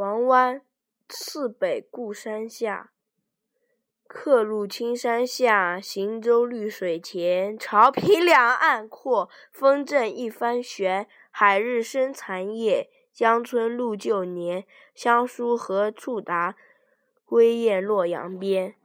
王湾次北固山下。客路青山下行舟绿水前潮平两岸阔风正一帆悬海日生残夜江春入旧年乡书何处达？归雁洛阳边